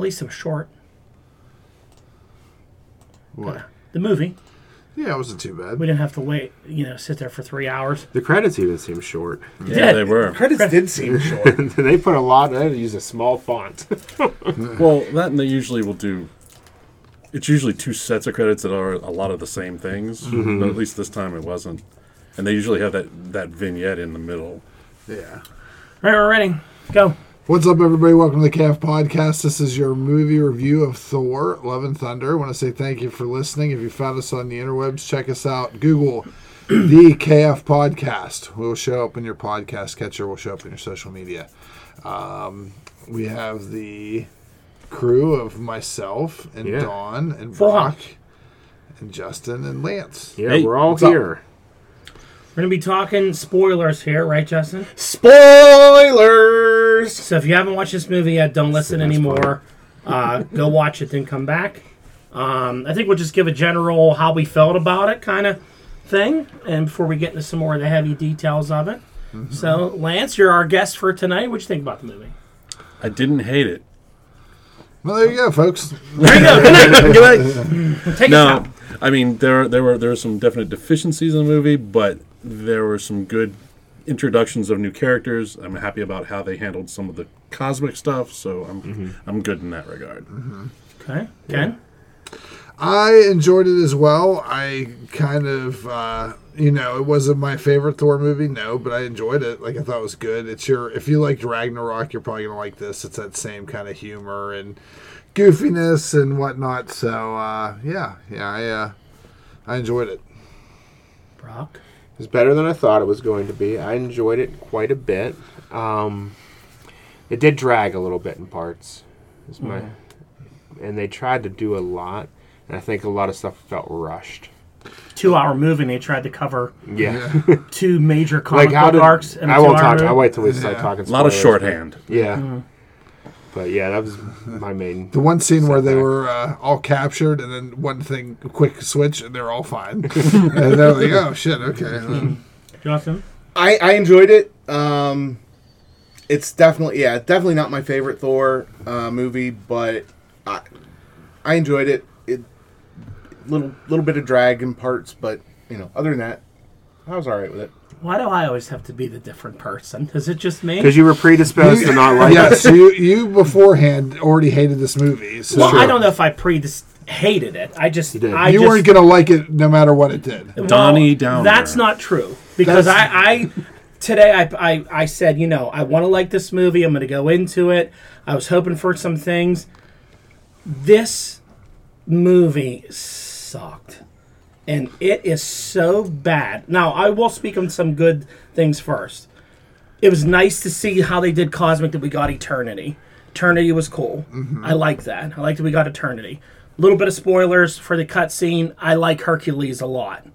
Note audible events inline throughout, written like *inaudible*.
at least it was short. What? The movie. Yeah, it wasn't too bad. We didn't have to wait, you know, sit there for three hours. The credits even seemed short. Yeah, they were. The credits did seem *laughs* short. they put a lot. They use a small font. *laughs* Well, that and they usually will do. It's usually two sets of credits that are a lot of the same things, mm-hmm. but at least this time it wasn't. And they usually have that, that vignette in the middle. Yeah. All right, we're ready. Go. What's up, everybody? Welcome to the KF Podcast. This is your movie review of Thor: Love and Thunder. I want to say thank you for listening. If you found us on the interwebs, check us out. Google the KF Podcast. We'll show up in your podcast catcher. We'll show up in your social media. Um, we have the crew of myself and Yeah. Dawn and Brock house. and Justin and Lance. Yeah, Hey, we're all here. up? Here. We're going to be talking spoilers here, right, Justin? Spoilers. So if you haven't watched this movie yet, don't listen the anymore. Uh, go watch it, then come back. Um, I think we'll just give a general how we felt about it kind of thing, and before we get into some more of the heavy details of it. So, Lance, you're our guest for tonight. What you think about the movie? I didn't hate it. Well, there you go, folks. There you go. *laughs* Good night. *laughs* Take No. I mean there there were there were some definite deficiencies in the movie, but there were some good introductions of new characters. I'm happy about how they handled some of the cosmic stuff, so I'm I'm good in that regard. Okay. Ken? I enjoyed it as well. I kind of, uh, you know, it wasn't my favorite Thor movie, no, but I enjoyed it. Like I thought it was good. It's your, if you liked Ragnarok, you're probably gonna like this. It's that same kind of humor and goofiness and whatnot. So uh, yeah, yeah, I, uh, I enjoyed it. Brock? It's better than I thought it was going to be. I enjoyed it quite a bit. Um, it did drag a little bit in parts. Is my, and they tried to do a lot, and I think a lot of stuff felt rushed. Two hour movie, and they tried to cover Yeah, two major comic like how book did arcs. In a I won't talk. movie. I'll wait till we start Yeah. talking. A lot of spoilers. shorthand. Yeah, but yeah, that was my main. *laughs* The one scene where they Setback. were uh, all captured, and then one thing, quick switch, and they're all fine. *laughs* and they're like, oh shit, okay. Um, Justin? I, I enjoyed it. Um, it's definitely yeah, definitely not my favorite Thor uh, movie, but I I enjoyed it. It little little bit of drag in parts, but you know, other than that, I was all right with it. Why do I always have to be the different person? Is it just me? Because you were predisposed to not like yes, it. you you beforehand already hated this movie. So well, I don't know if I pre hated it. I just did. I you just, weren't gonna like it no matter what it did. Well, Donnie Downer. That's not true because That's- I, I today I, I I said you know I want to like this movie. I'm going to go into it. I was hoping for some things. This movie sucked, and it is so bad. Now I will speak on some good things first. It was nice to see how they did Cosmic that we got Eternity. Eternity was cool. Mm-hmm. I like that. I like that we got Eternity. A little bit of spoilers for the cutscene. I like Hercules a lot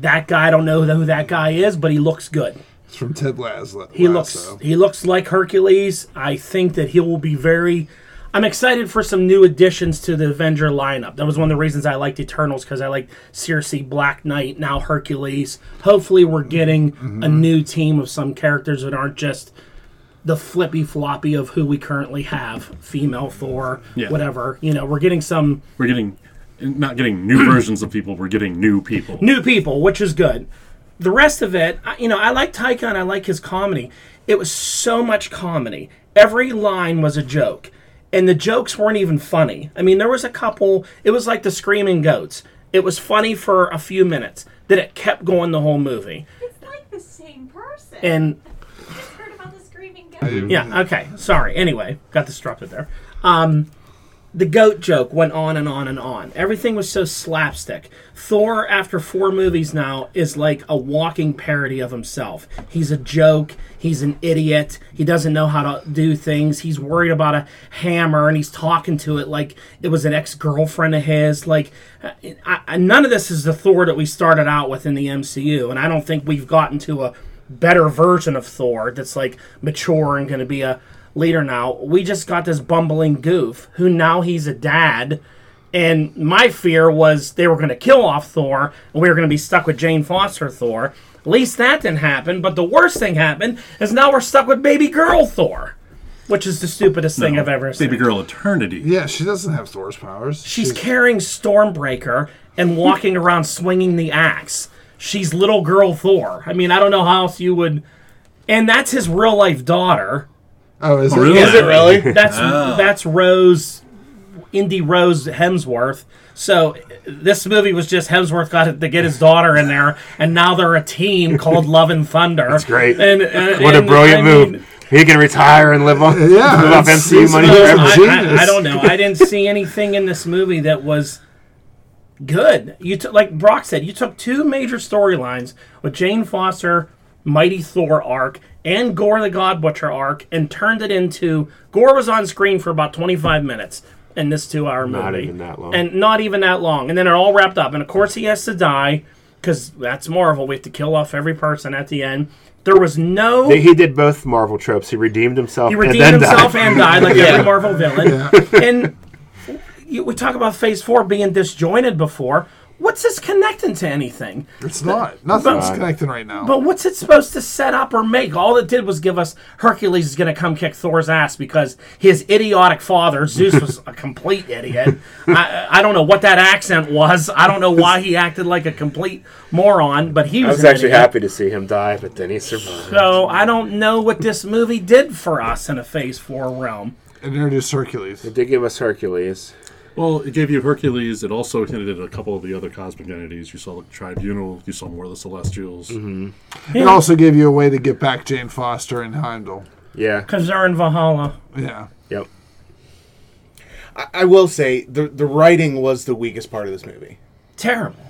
that guy. I don't know who that guy is, but he looks good. It's from Ted Lasso. He looks he looks like Hercules. I think that he will be very. I'm excited for some new additions to the Avenger lineup. That was one of the reasons I liked Eternals because I liked Circe, Black Knight, now Hercules. Hopefully, we're getting a mm-hmm. new team of some characters that aren't just the flippy floppy of who we currently have, female Thor, Yeah. whatever. You know, we're getting some We're getting not getting new *clears throat* versions of people. We're getting new people. new people, which is good. The rest of it, I- you know, I like and I like his comedy. It was so much comedy. Every line was a joke, and the jokes weren't even funny. I mean, there was a couple. It was like the Screaming Goats. It was funny for a few minutes. Then it kept going the whole movie. It's like the same person. And I just heard about the screaming goat. yeah, okay, sorry. Anyway, got disrupted there. Um, the goat joke went on and on and on. Everything was so slapstick. Thor, after four movies now, is like a walking parody of himself. He's a joke. He's an idiot. He doesn't know how to do things. He's worried about a hammer and he's talking to it like it was an ex girlfriend of his. Like, uh, I, I, none of this is the Thor that we started out with in the MCU. And I don't think we've gotten to a better version of Thor that's like mature and going to be a leader now. We just got this bumbling goof who now he's a dad. And my fear was they were going to kill off Thor and we were going to be stuck with Jane Foster Thor. At least that didn't happen. But the worst thing happened is now we're stuck with baby girl Thor. which is the stupidest thing I've ever seen. Baby Girl Eternity. Yeah, she doesn't have Thor's powers. She's carrying Stormbreaker and walking *laughs* around swinging the axe. She's little girl Thor. I mean, I don't know how else you would. And that's his real life daughter. Oh, is it? really? Is it really? *laughs* That's that's Rose, India Rose Hemsworth. So this movie was just Hemsworth got to get his daughter in there, and now they're a team called Love and Thunder. That's great. And, and- What a brilliant I move. mean, he can retire and live on Yeah, live off MCU money I, I, I don't know. I didn't see anything in this movie that was good. You took, like Brock said, you took two major storylines with Jane Foster, Mighty Thor arc, and Gore the God Butcher arc, and turned it into Gore was on screen for about twenty five minutes in this two hour movie. Not even that long. and not even that long. And then it all wrapped up. And of course, he has to die because that's Marvel. We have to kill off every person at the end. There was no. He he did both Marvel tropes. He redeemed himself. He and redeemed then himself died. and died like *laughs* every Marvel villain. And we talk about Phase Four being disjointed before. What's this connecting to anything? It's not. Nothing's But- connecting right now. But what's it supposed to set up or make? All it did was give us Hercules is going to come kick Thor's ass because his idiotic father, Zeus, was a complete idiot. I, I don't know what that accent was. I don't know why he acted like a complete moron, but he I was, was an actually idiot. happy to see him die, but then he survived. So I don't know what this movie did for us in a Phase Four realm. and introduce Hercules. It did give us Hercules. Well, it gave you Hercules. It also hinted at a couple of the other cosmic entities. You saw the Tribunal. You saw more of the Celestials. Mm-hmm. It also gave you a way to get back Jane Foster and Heimdall. Yeah. Because they're in Valhalla. Yeah. Yep. I, I will say the the writing was the weakest part of this movie. Terrible.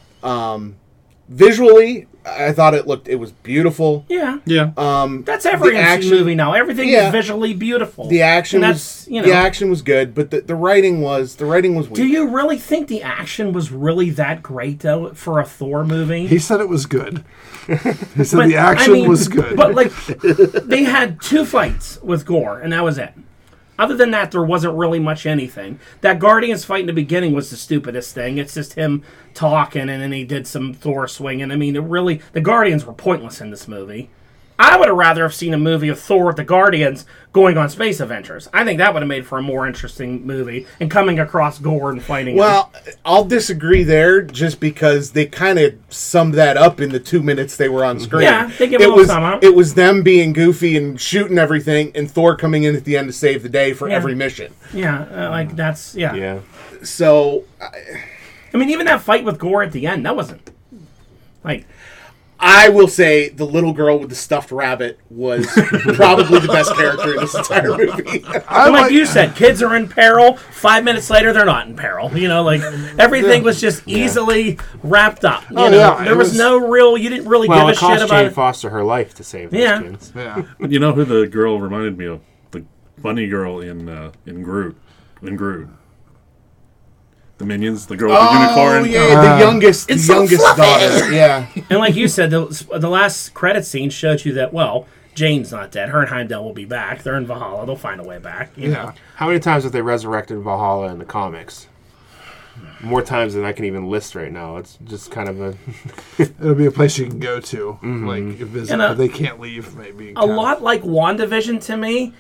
Visually, I thought it looked it was beautiful. Yeah. Yeah. Um, That's every action- movie now. Everything Yeah. is visually beautiful. the action And was that's, you know. the action was good, but the, the writing was the writing was weak. Do you really think the action was really that great though for a Thor movie? He said it was good. *laughs* He said But, the I action mean, was good. But like, they had two fights with Gore, and that was it. Other than that, there wasn't really much anything. That Guardians fight in the beginning was the stupidest thing. It's just him talking, and then he did some Thor swinging. I mean, it really the Guardians were pointless in this movie. I would have rather have seen a movie of Thor with the Guardians going on space adventures. I think that would have made for a more interesting movie and coming across Gore and fighting. him. Well, I'll disagree there, just because they kind of summed that up in the two minutes they were on screen. Yeah, they give a it little was sum up. it was them being goofy and shooting everything, and Thor coming in at the end to save the day for Yeah. every mission. yeah, uh, like that's yeah. Yeah. So I mean, even that fight with Gore at the end, that wasn't like I will say the little girl with the stuffed rabbit was *laughs* probably the best character in this entire movie. I like, like, you said, kids are in peril. Five minutes later, they're not in peril. You know, like everything was just easily wrapped up. You Oh, know, yeah, there was, was- no real. You didn't really Well, give a shit about Jane it. Foster her life to save those Yeah. kids. yeah. But you know who the girl reminded me of? The bunny girl in uh, in Groot. In Groot. The minions, the girl with the Oh unicorn. yeah, the youngest, the It's so youngest fluffy. daughter. Yeah, And like you said, the, the last credit scene showed you that well, Jane's not dead. Her and Heimdall will be back. They're in Valhalla. They'll find a way back. You Yeah. know. How many times have they resurrected Valhalla in the comics? More times than I can even list right now. It's just kind of a *laughs* It'll be a place you can go to, Mm-hmm. like visit, And, uh, but they can't leave. Maybe a lot like WandaVision to me.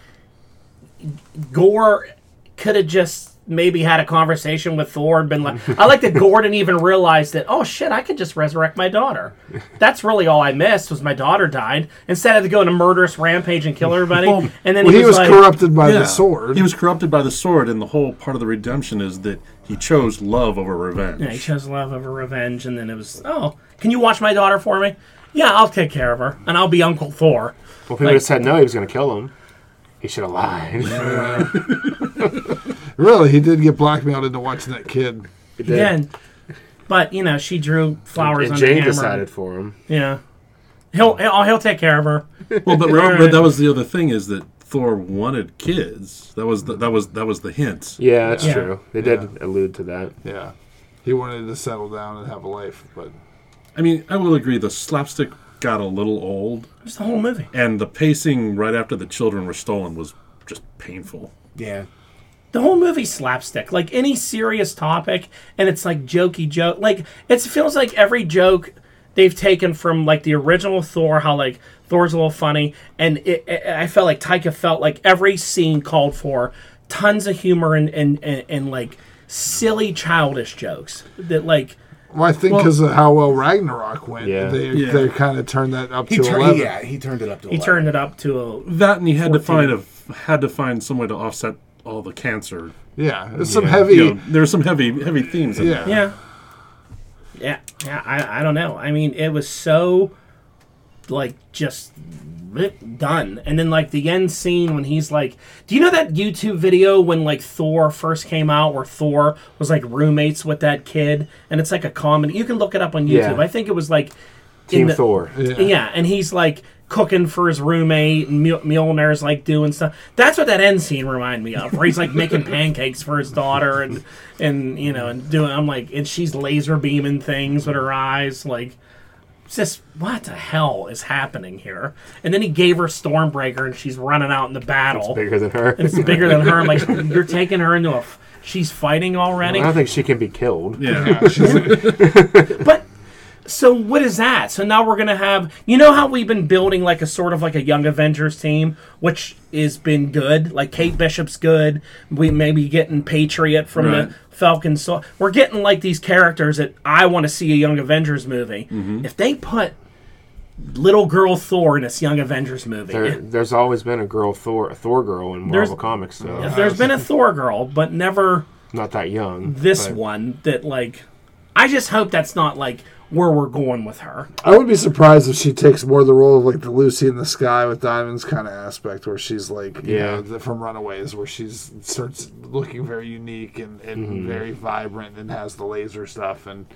Gore could have just maybe had a conversation with Thor and been like, *laughs* I like that Gordon even realized that, oh shit, I could just resurrect my daughter. That's really all I missed was my daughter died. Instead of going a murderous rampage and kill *laughs* everybody. Well, and then Well, he, he was like, corrupted by Yeah. the sword. He was corrupted by the sword, and the whole part of the redemption is that he chose love over revenge. Yeah, he chose love over revenge, and then it was, oh, can you watch my daughter for me? Yeah, I'll take care of her, and I'll be Uncle Thor. well. If he would have said no, he was going to kill him. He should have lied. *laughs* really, he did get blackmailed into watching that kid. He did. Again, but you know, she drew flowers And on Jane the decided for him. Yeah, he'll he'll, he'll take care of her. Well, but remember, that *laughs* was the other thing is that Thor wanted kids. That was the, that was that was the hint. Yeah, that's Yeah. true. They did allude to that. Yeah, he wanted to settle down and have a life, but I mean, I will agree the slapstick got a little old, It's the whole movie. and the pacing right after the children were stolen was just painful. yeah. The whole movie slapstick, like any serious topic, and it's like jokey joke. Like it feels like every joke they've taken from like the original Thor, how like Thor's a little funny, and it, it, I felt like Taika felt like every scene called for tons of humor and and, and, and like silly childish jokes that like Well, I think because of how well Ragnarok went, Yeah. they Yeah. they kind of turned that up He to turned, eleven. yeah, he turned it up to. he 11. turned it up to a That and he had to find a had to find some way to offset all the cancer. Yeah, it's some Yeah. heavy. You know, there's some heavy heavy themes. In Yeah. there. Yeah. Yeah. Yeah. I, I don't know. I mean, it was so, like, just done. And then, like, the end scene when he's like, do you know that YouTube video when, like, Thor first came out where Thor was, like, roommates with that kid? And it's like a comedy. You can look it up on YouTube. Yeah. I think it was, like, in Team the- Thor. Yeah. yeah, and he's like cooking for his roommate, and Mjol- Mjolnir's like doing stuff. That's what that end scene reminded me of, where he's like making *laughs* pancakes for his daughter, and and you know, and doing. I'm like, and she's laser beaming things with her eyes, like. It's just what the hell is happening here? And then he gave her Stormbreaker, and she's running out in the battle. Bigger than her. And it's bigger than her. I'm like, *laughs* you're taking her into a. F- she's fighting already. I don't think she can be killed. Yeah. *laughs* But so what is that? So now we're gonna have you know how we've been building like a sort of like a young Avengers team, which has been good. Like Kate Bishop's good. We may be getting Patriot from Right. the Falcon. So we're getting like these characters that I want to see a Young Avengers movie. Mm-hmm. If they put little girl Thor in this Young Avengers movie, There, if, there's always been a girl Thor, a Thor girl in Marvel comics, though. if there's been a Thor girl, but never Not that young. this but- one, that like, I just hope that's not like where we're going with her. I would be surprised if she takes more the role of like the Lucy in the Sky with Diamonds kind of aspect, where she's like, you Yeah. know, the, from Runaways, where she's starts looking very unique and, and Mm-hmm. very vibrant and has the laser stuff and.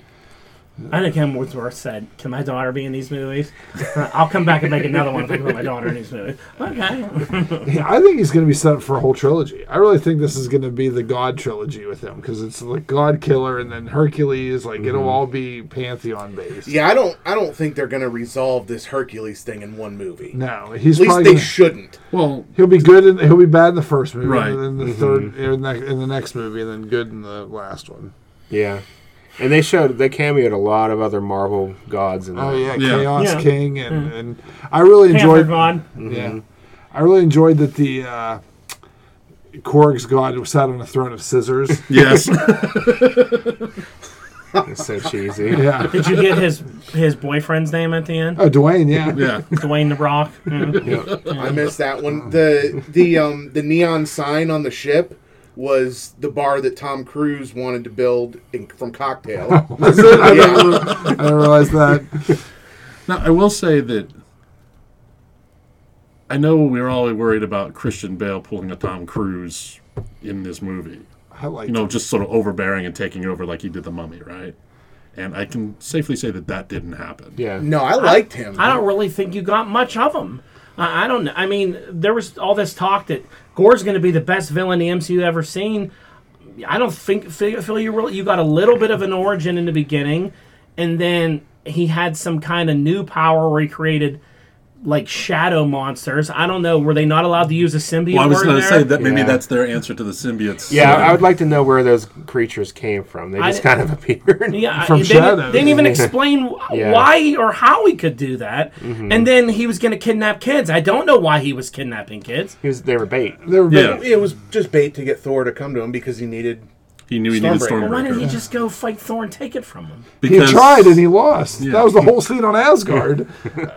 I think Hemsworth said, "Can my daughter be in these movies? *laughs* I'll come back and make another one if I can put my daughter in these movies." Okay. *laughs* Yeah, I think he's going to be set up for a whole trilogy. I really think this is going to be the God trilogy with him because it's like God Killer and then Hercules. Like Mm-hmm. it'll all be pantheon based. Yeah, I don't. I don't think they're gonna resolve this Hercules thing in one movie. No, he's At least they gonna, shouldn't. Well, he'll be good and he'll be bad in the first movie, Right. and then the third in the, in the next movie, and then good in the last one. Yeah. And they showed, they cameoed a lot of other Marvel gods in that. Oh yeah, Yeah. Chaos Yeah. King, and, and I really Panther enjoyed. God. Yeah, I really enjoyed that the uh, Korg's god sat on a throne of scissors. *laughs* yes. *laughs* It's so cheesy. yeah. Did you get his his boyfriend's name at the end? Oh, Dwayne. Yeah. yeah. Dwayne the Rock. Yeah. I missed that one. The the um the neon sign on the ship was the bar that Tom Cruise wanted to build in, from Cocktail. *laughs* That's. I, didn't, realize that. *laughs* Now I will say that I know we were all worried about Christian Bale pulling a Tom Cruise in this movie. I like. You know, just sort of overbearing and taking over like he did the Mummy, right? And I can safely say that that didn't happen. Yeah. no, I liked him. I don't really think you got much of him. I, I don't. know. I mean, there was all this talk that Gore's going to be the best villain the MCU ever seen. I don't think feel you really. You got a little bit of an origin in the beginning, and then he had some kind of new power where he created like shadow monsters. I don't know. Were they not allowed to use a symbiote? Well, I was going to say that maybe Yeah. that's their answer to the symbiotes. Yeah, So- I would like to know where those creatures came from. They just di- kind of *laughs* appeared. Yeah, From they, Shadows. didn't, they didn't even explain *laughs* Yeah. Mm-hmm. why or how he could do that. And then he was going to kidnap kids. I don't know why he was kidnapping kids. He was, they were bait. They were Yeah. It was just bait to get Thor to come to him because he needed. He knew he needed Stormbreaker. Why didn't he just go fight Thor and take it from him? Because He tried and he lost. Yeah. That was the whole scene on Asgard,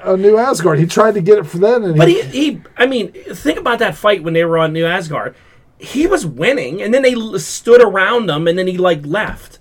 a new Asgard. He tried to get it for then, and But he, he, he, I mean, think about that fight when they were on New Asgard. He was winning, and then they stood around him, and then he like left.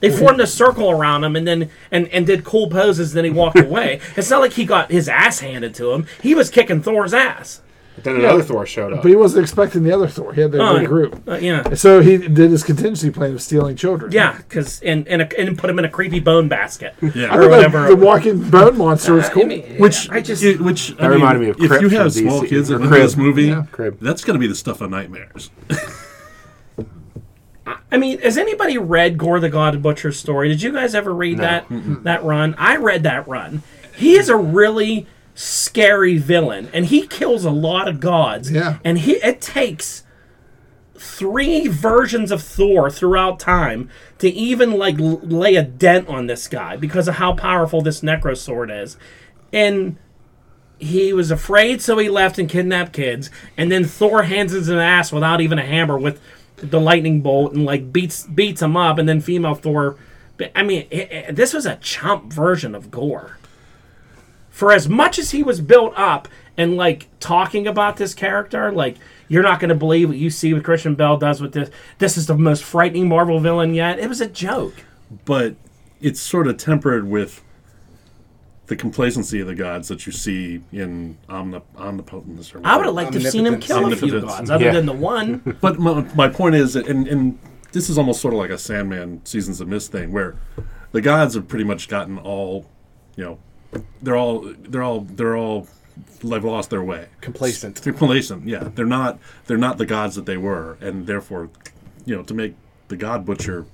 They formed a circle around him, and then and, and did cool poses. And Then he walked *laughs* away. It's not like he got his ass handed to him. He was kicking Thor's ass. But then another Thor showed up. but he wasn't expecting the other Thor. He had the Oh, other group, Uh, yeah, so he did his contingency plan of stealing children. yeah, because and and, a, and put him in a creepy bone basket. Yeah. I or whatever. the walking bone monster was cool. I mean, Which, I just it- which I That mean, reminded me of if Crib you from have small DC, kids or that look at Crib. this movie, Yeah. Crib. that's going to be the stuff of nightmares. I mean, has anybody read Gore the God Butcher's story? Did you guys ever read that that run? I read that run. He is a really scary villain, and he kills a lot of gods. Yeah. and he it takes three versions of Thor throughout time to even like l- lay a dent on this guy because of how powerful this Necro sword is, and he was afraid, so he left and kidnapped kids. And then Thor hands his an ass without even a hammer with the lightning bolt and like beats beats him up. And then female Thor. I mean, it, it- this was a chump version of Gore. For as much as he was built up and like talking about this character, like you're not going to believe what you see what Christian Bale does with this. This is the most frightening Marvel villain yet. It was a joke. but it's sort of tempered with the complacency of the gods that you see in omnip- omnipotence. Or I would have liked to have seen him kill a few gods, other Yeah. than the one. *laughs* But my, my point is, and, and this is almost sort of like a Sandman Seasons of Mist thing, where the gods have pretty much gotten all, you know, they're all they're all they're all they've lost their way. Complacent. They're complacent. Yeah, they're not they're not the gods that they were, and therefore, you know, to make the God Butcher,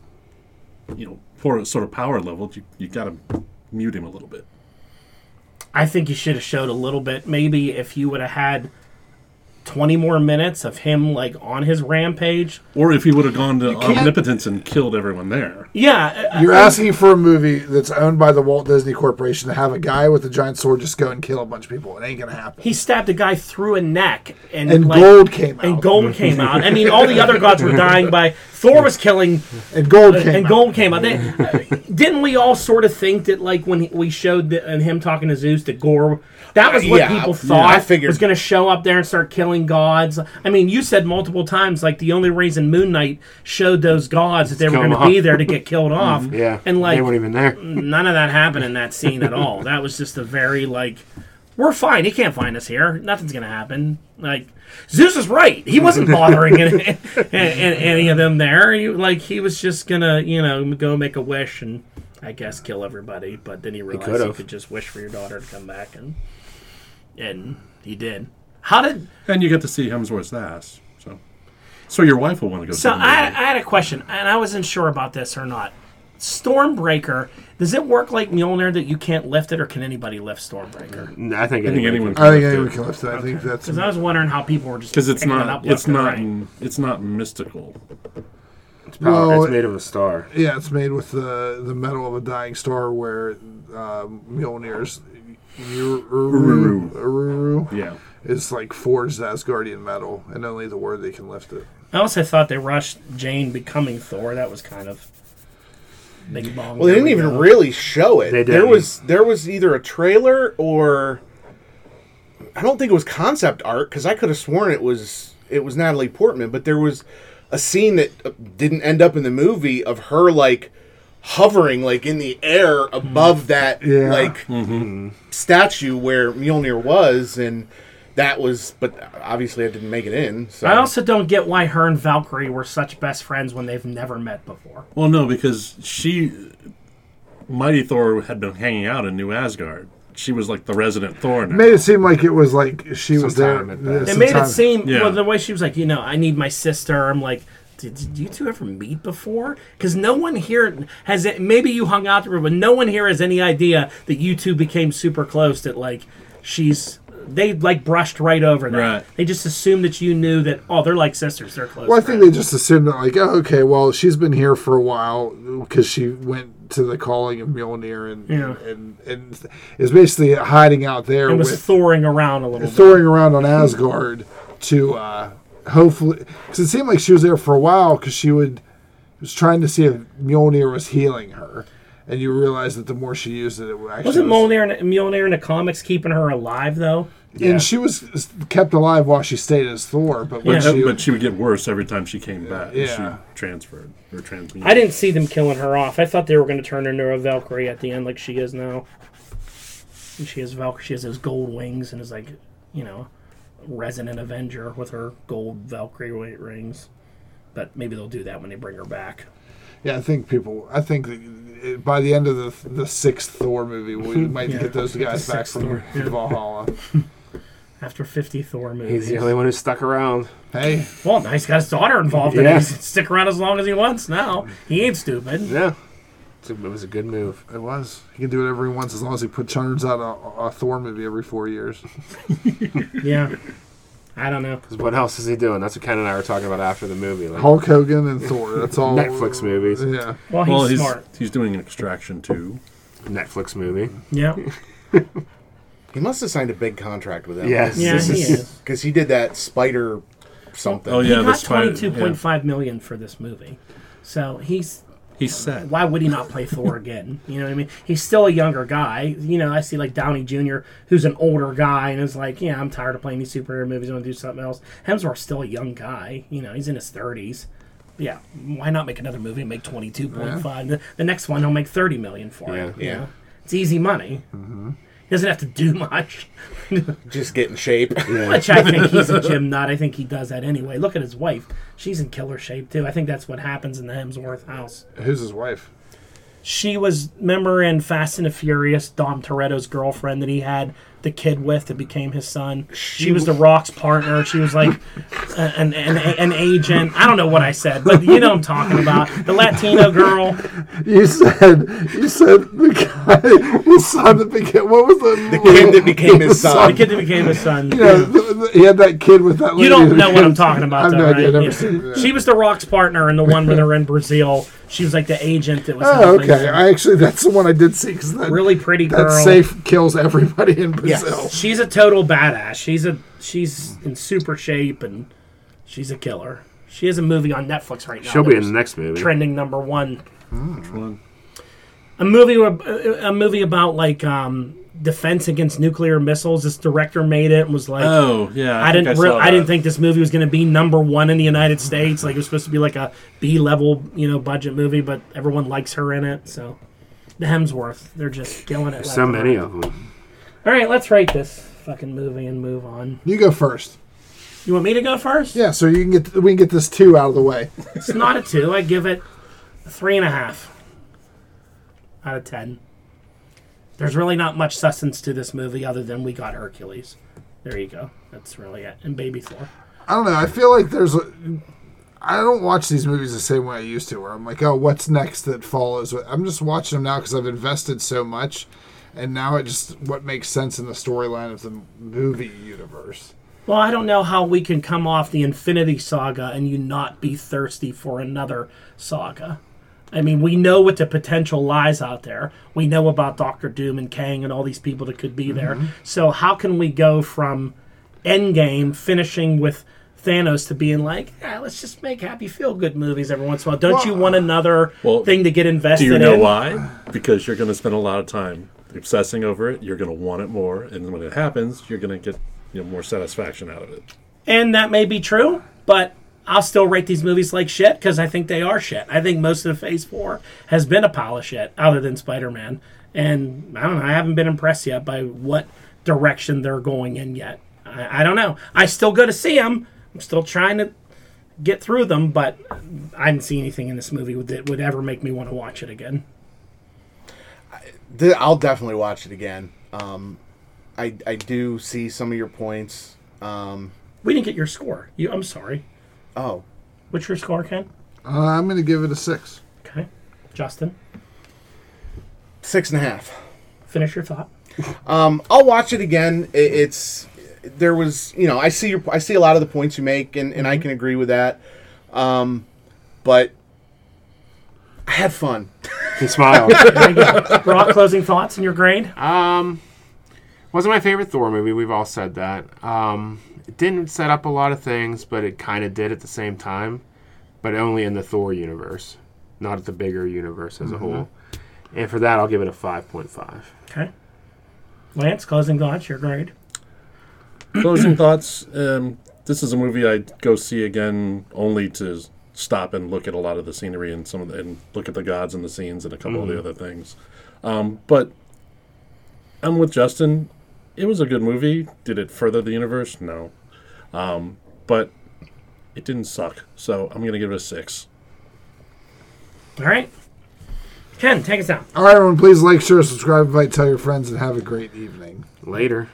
you know, for sort of power level, you you got to mute him a little bit. I think you should have showed a little bit. Maybe if you would have had twenty more minutes of him like on his rampage. Or if he would have gone to omnipotence and killed everyone there. Yeah, You're asking for a movie that's owned by the Walt Disney Corporation to have a guy with a giant sword just go and kill a bunch of people. It ain't gonna happen. he stabbed a guy through a neck, and and like, gold came out. and gold came out. I mean, all the other gods were *laughs* dying by Thor was killing And gold came and out. gold came out. Uh, didn't we all sort of think that, like, when we showed the, and him talking to Zeus, that Gore, that was what Yeah, people yeah, thought I figured- was going to show up there and start killing gods. I mean, you said multiple times, like, the only reason Moon Knight showed those gods that they were kill going 'em to be off. there to get killed off. Yeah, and like they weren't even there. none of that happened in that scene at all. That was just a very like, we're fine. He can't find us here. Nothing's gonna happen. Like Zeus is right. He wasn't bothering any, *laughs* any, any of them there. He, like he was just gonna, you know, go make a wish and I guess kill everybody. But then he realized he, could've. could just wish for your daughter to come back, and and he did. How did And you get to see Hemsworth's ass. So, so your wife will want to go. So I, I had a question, and I wasn't sure about this or not. Stormbreaker, does it work like Mjolnir that you can't lift it, or can anybody lift Stormbreaker? I think, I think anyone. I think can anyone lift can lift it. I think that's Because I was wondering how people were just because it's picking it not. up It's left and not. right. It's not mystical. It's, power, Well, it's made of a star. yeah. It's made with the the metal of a dying star, where um, Mjolnir's Ururu, Ururu Yeah. is like forged Asgardian metal, and only the word they can lift it. I also thought they rushed Jane becoming Thor. That was kind of big bong. Well, they didn't we even go. really show it. They There didn't. was there was either a trailer or I don't think it was concept art because I could have sworn it was it was Natalie Portman, but there was a scene that uh, didn't end up in the movie of her like hovering like in the air above that Yeah. like statue where Mjolnir was and that was but obviously I didn't make it in so I also don't get why her and Valkyrie were such best friends when they've never met before. Well, no, because she, Mighty Thor, had been hanging out in New Asgard. She was like the resident Thor now. Made it seem like it was like she was there. Sometime at yeah, It made it seem Yeah. well the way she was like, you know, I need my sister. I'm like, did, did you two ever meet before? Because no one here has. it- Maybe you hung out but no one here has any idea that you two became super close. That like she's. They like brushed right over that. Right. They just assumed that you knew that. Oh, they're like sisters. They're close. Well, I think they just assumed that, like, oh, okay, well, she's been here for a while because she went to the calling of Mjolnir and Yeah. and, and is basically hiding out there it was with thoring around a little bit. throwing around on Asgard to uh, hopefully because it seemed like she was there for a while because she would was trying to see if Mjolnir was healing her, and you realize that the more she used it, it actually Wasn't Mjolnir, Mjolnir in the comics keeping her alive though? Yeah. and she was kept alive while she stayed as Thor, but when Yeah. she but she would get worse every time she came back. Yeah. She transferred or transmuted. I didn't see them killing her off. I thought they were going to turn her into a Valkyrie at the end, like she is now. And she has Valkyrie. She has those gold wings and is like, you know, resident Avenger with her gold Valkyrie wi- rings. But maybe they'll do that when they bring her back. Yeah, I think people. I think that by the end of the the sixth Thor movie, we *laughs* might Yeah. get those guys back sixth from Thor, yeah. Valhalla. *laughs* After 50 Thor movies. He's the only one who stuck around. Hey, Well, now he's got his daughter involved in Yeah. it. He's stick around as long as he wants now. He ain't stupid. Yeah, It's a- it was a good move. it was. He can do whatever he wants as long as he put churns out a, a Thor movie every four years. *laughs* Yeah. I don't know. Because what else is he doing? That's what Ken and I were talking about after the movie. Like Hulk Hogan and Thor. That's all. Netflix movies. Yeah. Well, he's well, he's smart. he's doing an extraction too. Netflix movie. Yeah. *laughs* He must have signed a big contract with them. Yes. Yeah, This he is- *laughs* is. Because he did that spider something. Oh, He yeah, the got spider- twenty two point five million for this movie, so he's He's set. why would he not play Thor again? You know what I mean? He's still a younger guy. You know, I see like Downey Jr., who's an older guy, and is like, yeah, I'm tired of playing these superhero movies. I want to do something else. Hemsworth's still a young guy. You know, he's in his 30s. Yeah, why not make another movie and make 22.5? The, the next one, he'll make 30 million for Yeah. it. you Yeah. know? It's easy money. Mm-hmm. He doesn't have to do much. *laughs* Just get in shape. *laughs* Which I think he's a gym nut. I think he does that anyway. Look at his wife. She's in killer shape too. I think that's what happens in the Hemsworth house. Who's his wife? She was member in Fast and the Furious, Dom Toretto's girlfriend that he had the kid with that became his son. She was the Rock's partner. She was like an, an, an agent. I don't know what I said, but you know what I'm talking about. The Latino girl. You said you said the guy, his son that became what was the The kid that became his *laughs* The son. The kid that became his son. Yeah, the, the, he had that kid with that. You don't know what I'm talking about, I've though, no right? idea, never Yeah. seen that. She was the Rock's partner and the one where they're in Brazil. She was like the agent that was. Oh, okay. them. I actually that's the one I did see because that really pretty girl. that safe kills everybody in Yes. Brazil. She's a total badass. She's a she's in super shape and she's a killer. She has a movie on Netflix right now. She'll be in the next movie. trending number one. Which one? A movie a movie about like um, defense against nuclear missiles. This director made it and was like. Oh, yeah. I think didn't. saw Re- I didn't think this movie was going to be number one in the United States. Like it was supposed to be like a B level, you know, budget movie. But everyone likes her in it. So the Hemsworth, they're just killing it. So many right. of them. All right, let's rate this fucking movie and move on. You go first. You want me to go first? Yeah, so you can get we can get this two out of the way. It's not a two. I give it a three and a half out of ten. There's really not much substance to this movie other than we got Hercules. There you go. That's really it. And Baby Thor. I don't know. I feel like there's a. I don't watch these movies the same way I used to, where I'm like, oh, what's next that follows? I'm just watching them now because I've invested so much, and now it just what makes sense in the storyline of the movie universe. Well, I don't know how we can come off the Infinity Saga and you not be thirsty for another saga. I mean, we know what the potential lies out there. We know about Doctor Doom and Kang and all these people that could be mm-hmm. there. So how can we go from Endgame finishing with Thanos to being like, yeah, let's just make happy feel good movies every once in a while? Don't you want another Well, thing to get invested in? Do you know in? why? Because you're going to spend a lot of time obsessing over it. You're going to want it more, and when it happens, you're going to get you know more satisfaction out of it. And that may be true, but I'll still rate these movies like shit because I think they are shit. I think most of the Phase 4 has been a pile of shit, other than Spider Man. And I don't know, I haven't been impressed yet by what direction they're going in yet. I, I don't know. I still go to see them. I'm still trying to get through them, but I didn't see anything in this movie that would ever make me want to watch it again. I'll definitely watch it again. Um, I I do see some of your points. Um, We didn't get your score. You, I'm sorry. Oh, What's your score, Ken? Uh, I'm going to give it a six. Okay. Justin, six and a half. finish your thought. Um, I'll watch it again. It, it's there was you know I see your I see a lot of the points you make and, and I can agree with that. Um, but I had fun. He smiled. There you go. Brock, closing thoughts and your grade? um, wasn't my favorite Thor movie. We've all said that. Um, it didn't set up a lot of things, but it kind of did at the same time. But only in the Thor universe, not at the bigger universe as a whole. And for that, I'll give it a five point five. Okay. Lance, closing thoughts, your grade. *clears throat* Closing thoughts. Um, this is a movie I'd go see again only to stop and look at a lot of the scenery and some of the, and look at the gods and the scenes and a couple of the other things. Um, but I'm with Justin. It was a good movie. Did it further the universe? No. Um, but it didn't suck. So I'm gonna give it a six. All right. Ken, take us down. All right, everyone, please like, share, subscribe, invite, tell your friends, and have a great evening. Later.